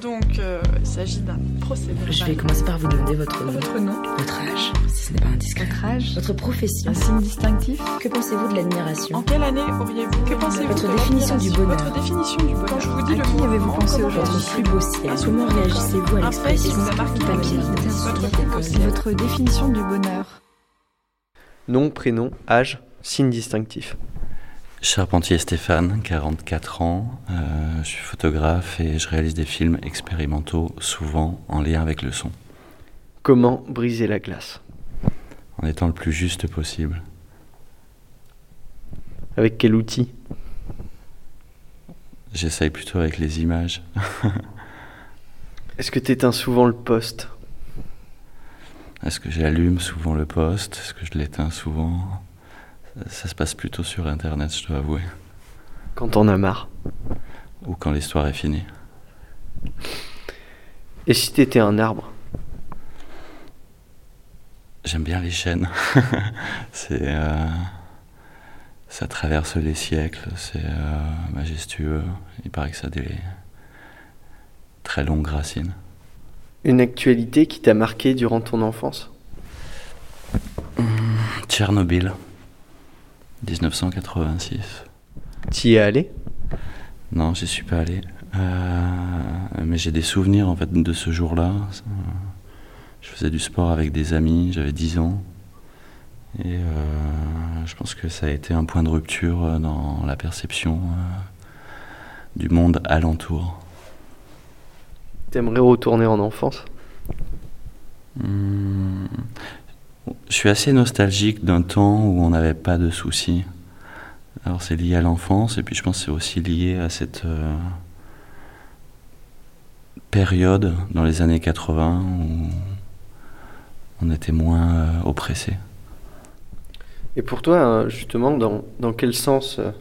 Donc, euh, il s'agit d'un procès Je vais commencer par vous demander votre nom, Votre nom votre âge, si ce n'est pas indiscret, Votre âge votre profession. Un signe distinctif Que pensez-vous de En l'admiration quelle année auriez-vous Que pensez-vous Votre de définition du bonheur. Votre définition du bonheur. Quand je vous dis À le qui avez-vous pensé aujourd'hui plus beau ciel Comment réagissez-vous à l'expression marqué papier Votre Votre. Votre définition du bonheur. Nom, prénom, âge, signe distinctif. Charpentier Stéphane, 44 ans. Euh, je suis photographe et je réalise des films expérimentaux, souvent en lien avec le son, Comment briser la glace? En étant le plus juste possible. Avec quel outil? J'essaye plutôt avec les images. Est-ce que t'éteins souvent le poste? Est-ce que j'allume souvent le poste? Est-ce que je l'éteins souvent? Ça, se passe plutôt sur Internet, je dois avouer. quand t'en as marre Ou quand l'histoire est finie. Et si t'étais un arbre? J'aime bien les chaînes. c'est, euh, ça traverse les siècles, c'est euh, majestueux. Il paraît que ça a des très longues racines. Une actualité qui t'a marqué durant ton enfance? Tchernobyl, 1986. T'y es allé? Non, j'y suis pas allé. Euh, mais j'ai des souvenirs en fait de ce jour-là. Je faisais du sport avec des amis, j'avais 10 ans. Et euh, je pense que ça a été un point de rupture euh, dans la perception euh, du monde alentour. T'aimerais retourner en enfance Hmm, Je suis assez nostalgique d'un temps où on n'avait pas de soucis. Alors c'est lié à l'enfance et puis je pense que c'est aussi lié à cette euh, période dans les années 80 où on était moins euh, oppressé. Et pour toi, euh, justement, dans, dans quel sens euh,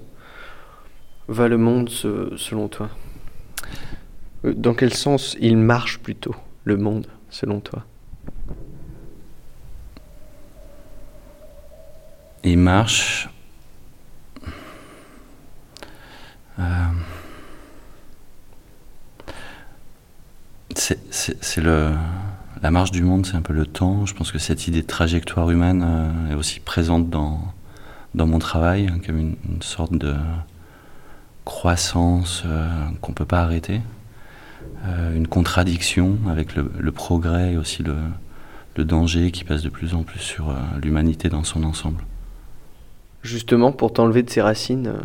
va le monde se- selon toi? Dans quel sens il marche plutôt, le monde, selon toi? Il marche. Euh, c'est- le la marche du monde, c'est un peu le temps. Je pense que cette idée de trajectoire humaine euh, est aussi présente dans dans mon travail, hein, comme une, sorte de croissance euh, qu'on peut pas arrêter, une contradiction avec le, progrès et aussi le, danger qui passe de plus en plus sur l'humanité dans son ensemble. Justement, pour t'enlever de ces racines, euh,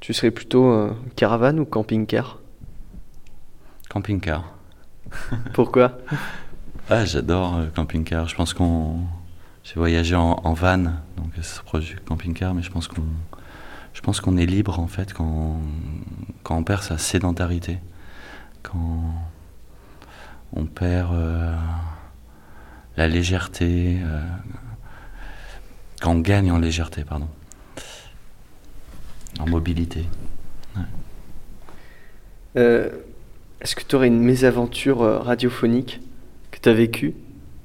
tu serais plutôt euh, caravane ou camping-car? Camping-car. Pourquoi? Ah, j'adore euh, camping-car. Je pense qu'on. J'ai voyagé en, en van, donc proche du camping-car, mais je pense qu'on. Je pense qu'on est libre en fait quand, quand on perd sa sédentarité, quand on perd euh, la légèreté, euh, quand on gagne en légèreté, pardon, en mobilité. Euh, Est-ce que tu aurais une mésaventure euh, radiophonique que tu as vécue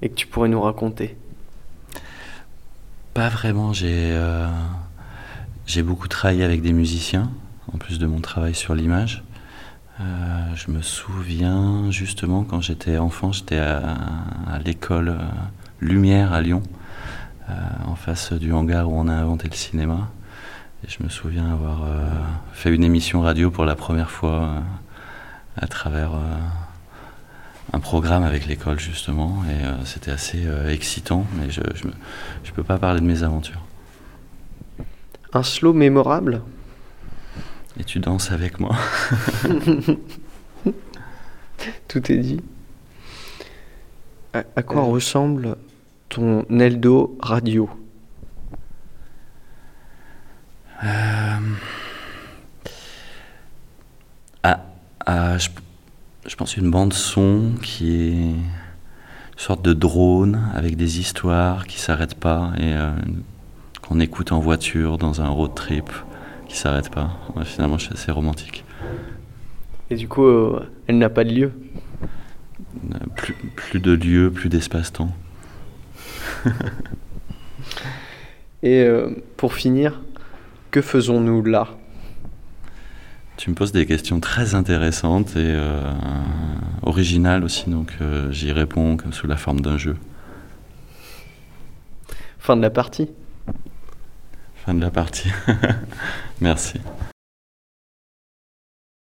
et que tu pourrais nous raconter? Pas vraiment. J'ai euh, j'ai beaucoup travaillé avec des musiciens, en plus de mon travail sur l'image. Euh, je me souviens justement quand j'étais enfant, j'étais à, à l'école Lumière à Lyon, en face du hangar où on a inventé le cinéma. Et je me souviens avoir euh, fait une émission radio pour la première fois euh, à travers euh, un programme avec l'école justement, et euh, c'était assez euh, excitant, mais je, je, me- je peux pas parler de mes aventures. Un slow mémorable? Et tu danses avec moi Tout est dit. À, à quoi ressemble ton Neldo radio Euh, Ah, ah, je, je pense une bande son qui est une sorte de drone avec des histoires qui s'arrêtent pas et euh, qu'on écoute en voiture dans un road trip qui s'arrête pas. Ouais, finalement, je suis assez romantique. Et du coup, euh, elle n'a pas de lieu? Plus, plus de lieux, plus d'espace-temps. Et euh, pour finir, que faisons-nous là? Tu me poses des questions très intéressantes et euh, originales aussi, donc euh, j'y réponds sous la forme d'un jeu. Fin de la partie. Fin de la partie. Merci.